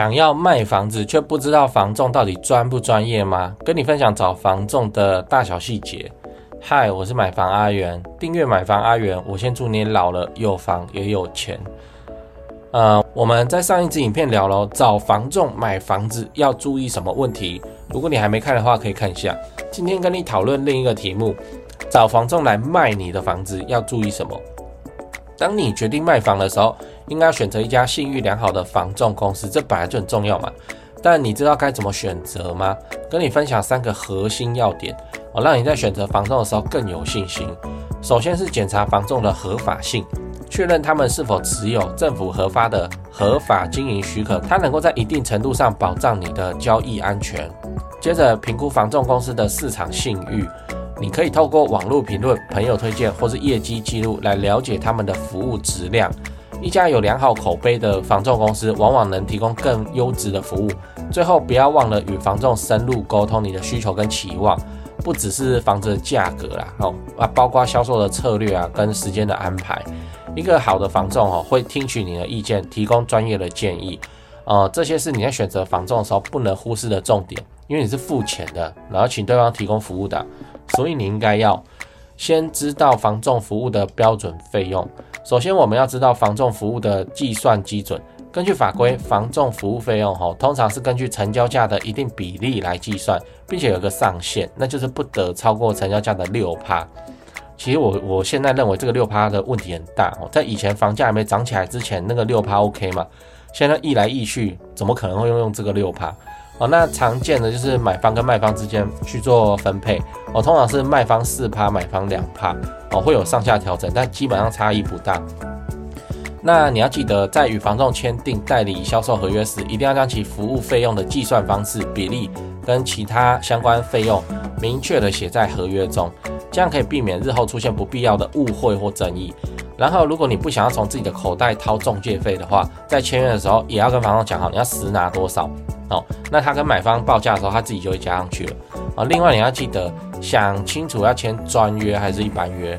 想要卖房子却不知道房仲到底专不专业吗？跟你分享找房仲的大小细节。嗨，我是买房阿元，订阅买房阿元，我先祝你老了有房也有钱。呃，我们在上一支影片聊了找房仲买房子要注意什么问题。如果你还没看的话，可以看一下。今天跟你讨论另一个题目，找房仲来卖你的房子要注意什么？当你决定卖房的时候，应该选择一家信誉良好的房仲公司，这本来就很重要嘛。但你知道该怎么选择吗？跟你分享三个核心要点，哦，让你在选择房仲的时候更有信心。首先是检查房仲的合法性。确认他们是否持有政府核发的合法经营许可，它能够在一定程度上保障你的交易安全。接着评估房仲公司的市场信誉，你可以透过网络评论、朋友推荐或是业绩记录来了解他们的服务质量。一家有良好口碑的房仲公司，往往能提供更优质的服务。最后，不要忘了与房仲深入沟通你的需求跟期望，不只是房子的价格啦，哦啊，包括销售的策略啊，跟时间的安排。一个好的房仲哦，会听取你的意见，提供专业的建议。呃，这些是你在选择房仲的时候不能忽视的重点，因为你是付钱的，然后请对方提供服务的，所以你应该要先知道房仲服务的标准费用。首先，我们要知道房仲服务的计算基准。根据法规，房仲服务费用哦，通常是根据成交价的一定比例来计算，并且有个上限，那就是不得超过成交价的六趴。其实我我现在认为这个六趴的问题很大哦，在以前房价还没涨起来之前，那个六趴 OK 嘛？现在一来一去，怎么可能会用用这个六趴？哦，那常见的就是买方跟卖方之间去做分配哦，通常是卖方四趴，买方两趴哦，会有上下调整，但基本上差异不大。那你要记得，在与房仲签订代理销售合约时，一定要将其服务费用的计算方式、比例跟其他相关费用明确地写在合约中。这样可以避免日后出现不必要的误会或争议。然后，如果你不想要从自己的口袋掏中介费的话，在签约的时候也要跟房东讲好，你要实拿多少哦。那他跟买方报价的时候，他自己就会加上去了啊。另外，你要记得想清楚要签专约还是一般约。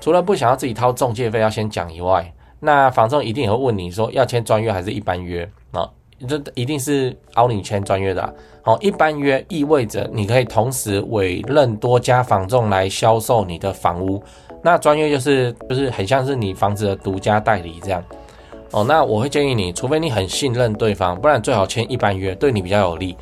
除了不想要自己掏中介费要先讲以外，那房仲一定也会问你说要签专约还是一般约啊？这一定是凹你签专约的，好，一般约意味着你可以同时委任多家房仲来销售你的房屋，那专约就是就是很像是你房子的独家代理这样，哦，那我会建议你，除非你很信任对方，不然最好签一般约，对你比较有利，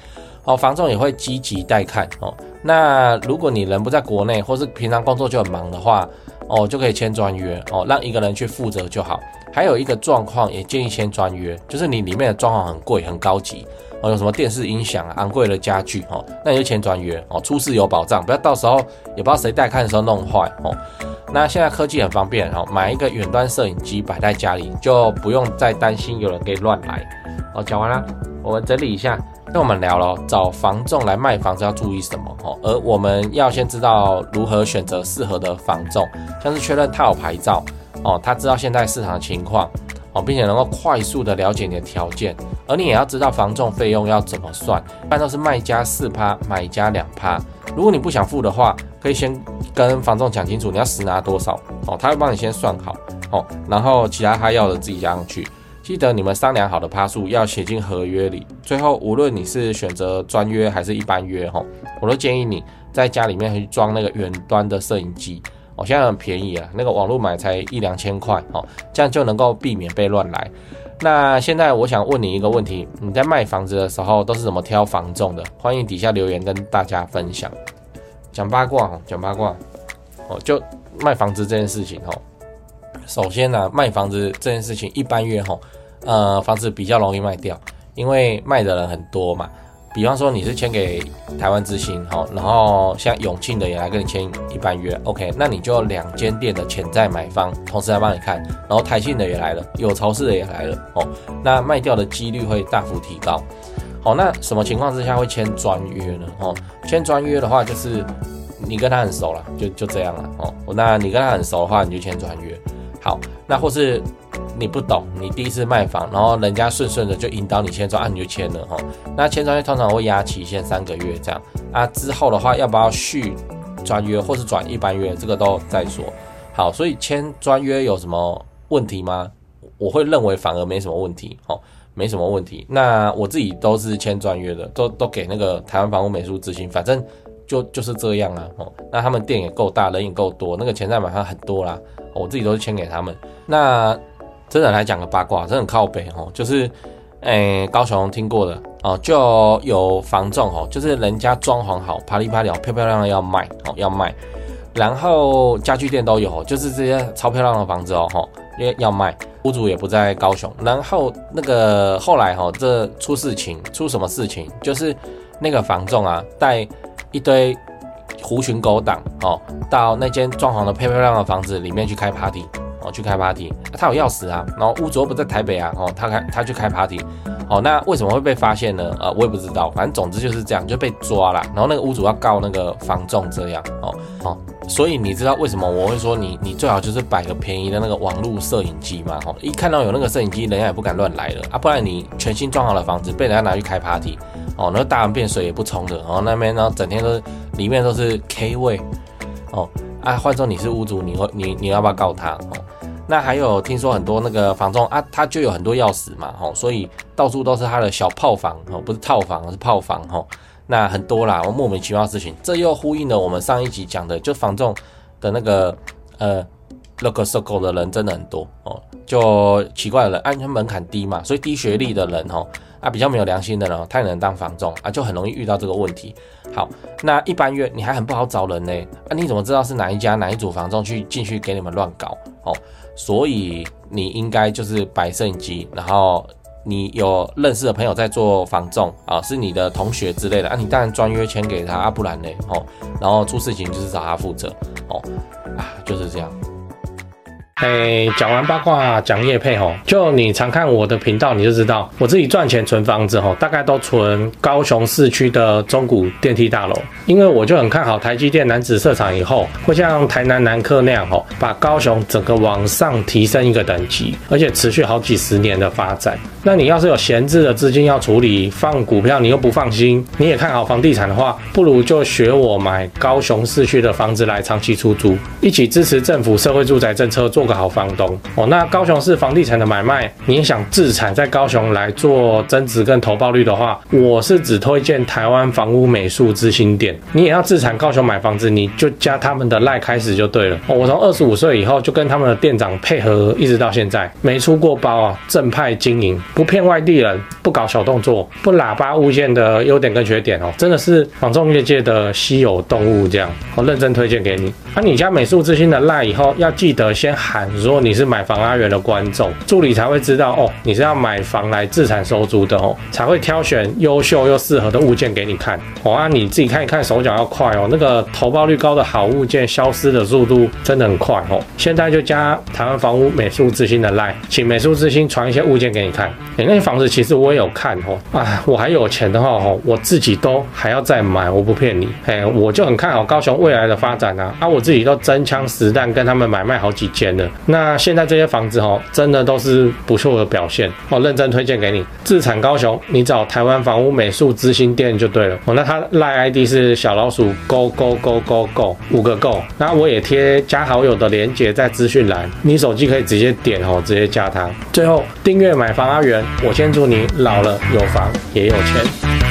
哦，房仲也会积极带看，哦，那如果你人不在国内，或是平常工作就很忙的话，哦，就可以签专约，哦，让一个人去负责就好。还有一个状况也建议签专约，就是你里面的装潢很贵很高级哦，有什么电视音响啊、昂贵的家具哦，那你就签专约哦，出事有保障，不要到时候也不知道谁带看的时候弄坏哦。那现在科技很方便哦，买一个远端摄影机摆在家里，就不用再担心有人给乱来哦。讲完了，我们整理一下，那我们聊了找房仲来卖房子要注意什么哦，而我们要先知道如何选择适合的房仲，像是确认他有牌照。哦，他知道现在市场的情况，哦，并且能够快速的了解你的条件，而你也要知道房仲费用要怎么算，一般都是卖家四趴，买家两趴。如果你不想付的话，可以先跟房仲讲清楚你要实拿多少，哦，他会帮你先算好，哦，然后其他他要的自己加上去。记得你们商量好的趴数要写进合约里。最后，无论你是选择专约还是一般约，哈，我都建议你在家里面去装那个远端的摄影机。哦，现在很便宜啊，那个网络买才一两千块，哦，这样就能够避免被乱来。那现在我想问你一个问题，你在卖房子的时候都是怎么挑房仲的？欢迎底下留言跟大家分享。讲八卦哦，讲八卦哦，就卖房子这件事情哦。首先呢，卖房子这件事情一般约吼，呃，房子比较容易卖掉，因为卖的人很多嘛。比方说你是签给台湾之星，好，然后像永庆的也来跟你签一般约，OK，那你就两间店的潜在买方同时来帮你看，然后台信的也来了，有巢氏的也来了，哦，那卖掉的几率会大幅提高。哦，那什么情况之下会签专约呢？哦，签专约的话就是你跟他很熟了，就就这样了。哦，那你跟他很熟的话，你就签专约。好，那或是你不懂，你第一次卖房，然后人家顺顺的就引导你签专，啊，你就签了哈。那签专约通常会压期限三个月这样啊，之后的话要不要续专约或是转一般约，这个都再说。好，所以签专约有什么问题吗？我会认为反而没什么问题，哦，没什么问题。那我自己都是签专约的，都都给那个台湾房屋美术之星，反正就就是这样啊，哦，那他们店也够大，人也够多，那个潜在买方很多啦。我自己都是签给他们。那真的来讲个八卦，真的很靠北哦，就是，诶、高雄听过的哦，就有房仲哦，就是人家装潢好，啪里啪啦，漂漂亮亮要卖哦，要卖，然后家具店都有，就是这些超漂亮的房子哦，吼，因为要卖，屋主也不在高雄，然后那个后来哈，这出事情，出什么事情？就是那个房仲啊，带一堆。狐群狗党哦，到那间装潢的漂漂亮亮的房子里面去开 party 去开 party，他有钥匙啊，然后屋主又不在台北啊，哦，他开他去开 party，哦，那为什么会被发现呢？呃，我也不知道，反正总之就是这样，就被抓了，然后那个屋主要告那个房仲这样，哦哦，所以你知道为什么我会说你你最好就是摆个便宜的那个网络摄影机嘛，哦，一看到有那个摄影机，人家也不敢乱来了。啊，不然你全新装好的房子被人家拿去开 party。哦，那大完便水也不冲的，然后那边然后整天都是里面都是 K 位，哦啊，换做你是屋主，你会你你要不要告他？哦，那还有听说很多那个房仲啊，他就有很多钥匙嘛，哦，所以到处都是他的小炮房，哦，不是套房，是炮房，哦，那很多啦，我莫名其妙的事情，这又呼应了我们上一集讲的，就房仲的那个呃，local circle 的人真的很多哦，就奇怪的人，安全门槛低嘛，所以低学历的人，哦。啊，比较没有良心的人，他也能当房仲啊，就很容易遇到这个问题。好，那一般约你还很不好找人呢，啊、你怎么知道是哪一家哪一组房仲去进去给你们乱搞？哦，所以你应该就是摆摄影机，然后你有认识的朋友在做房仲啊，是你的同学之类的啊，你当然专约签给他啊，不然呢？哦，然后出事情就是找他负责哦，啊，就是这样。哎，讲完八卦，讲业配吼，就你常看我的频道，你就知道我自己赚钱存房子吼，大概都存高雄市区的中古电梯大楼，因为我就很看好台积电男子设厂以后，会像台南南科那样吼，把高雄整个往上提升一个等级，而且持续好几十年的发展。那你要是有闲置的资金要处理，放股票你又不放心，你也看好房地产的话，不如就学我买高雄市区的房子来长期出租，一起支持政府社会住宅政策做。个好房东哦，那高雄市房地产的买卖，你也想自产在高雄来做增值跟投报率的话，我是只推荐台湾房屋美术之星店。你也要自产高雄买房子，你就加他们的赖开始就对了。我从二十五岁以后就跟他们的店长配合，一直到现在没出过包啊，正派经营，不骗外地人，不搞小动作，不喇叭物件的优点跟缺点哦，真的是房仲业界的稀有动物这样，我认真推荐给你。那、你加美术之星的赖以后，要记得先喊。如果你是买房阿元的观众，助理才会知道哦，你是要买房来自产收租的哦，才会挑选优秀又适合的物件给你看哦。啊，你自己看一看，手脚要快哦。那个投报率高的好物件消失的速度真的很快哦。现在就加台湾房屋美术之星的 line，请美术之星传一些物件给你看。哎，那些房子其实我也有看哦。啊，我还有钱的话哦，我自己都还要再买，我不骗你。哎，我就很看好高雄未来的发展啊。啊，我自己都真枪实弹跟他们买卖好几间了。那现在这些房子哈，真的都是不错的表现，哦认真推荐给你。自产高雄，你找台湾房屋美术之星店就对了。哦，那他赖 ID 是小老鼠 Go Go Go Go Go 五个 Go。那我也贴加好友的链接在资讯栏，你手机可以直接点哦，直接加他。最后订阅买房阿元，我先祝你老了有房也有钱。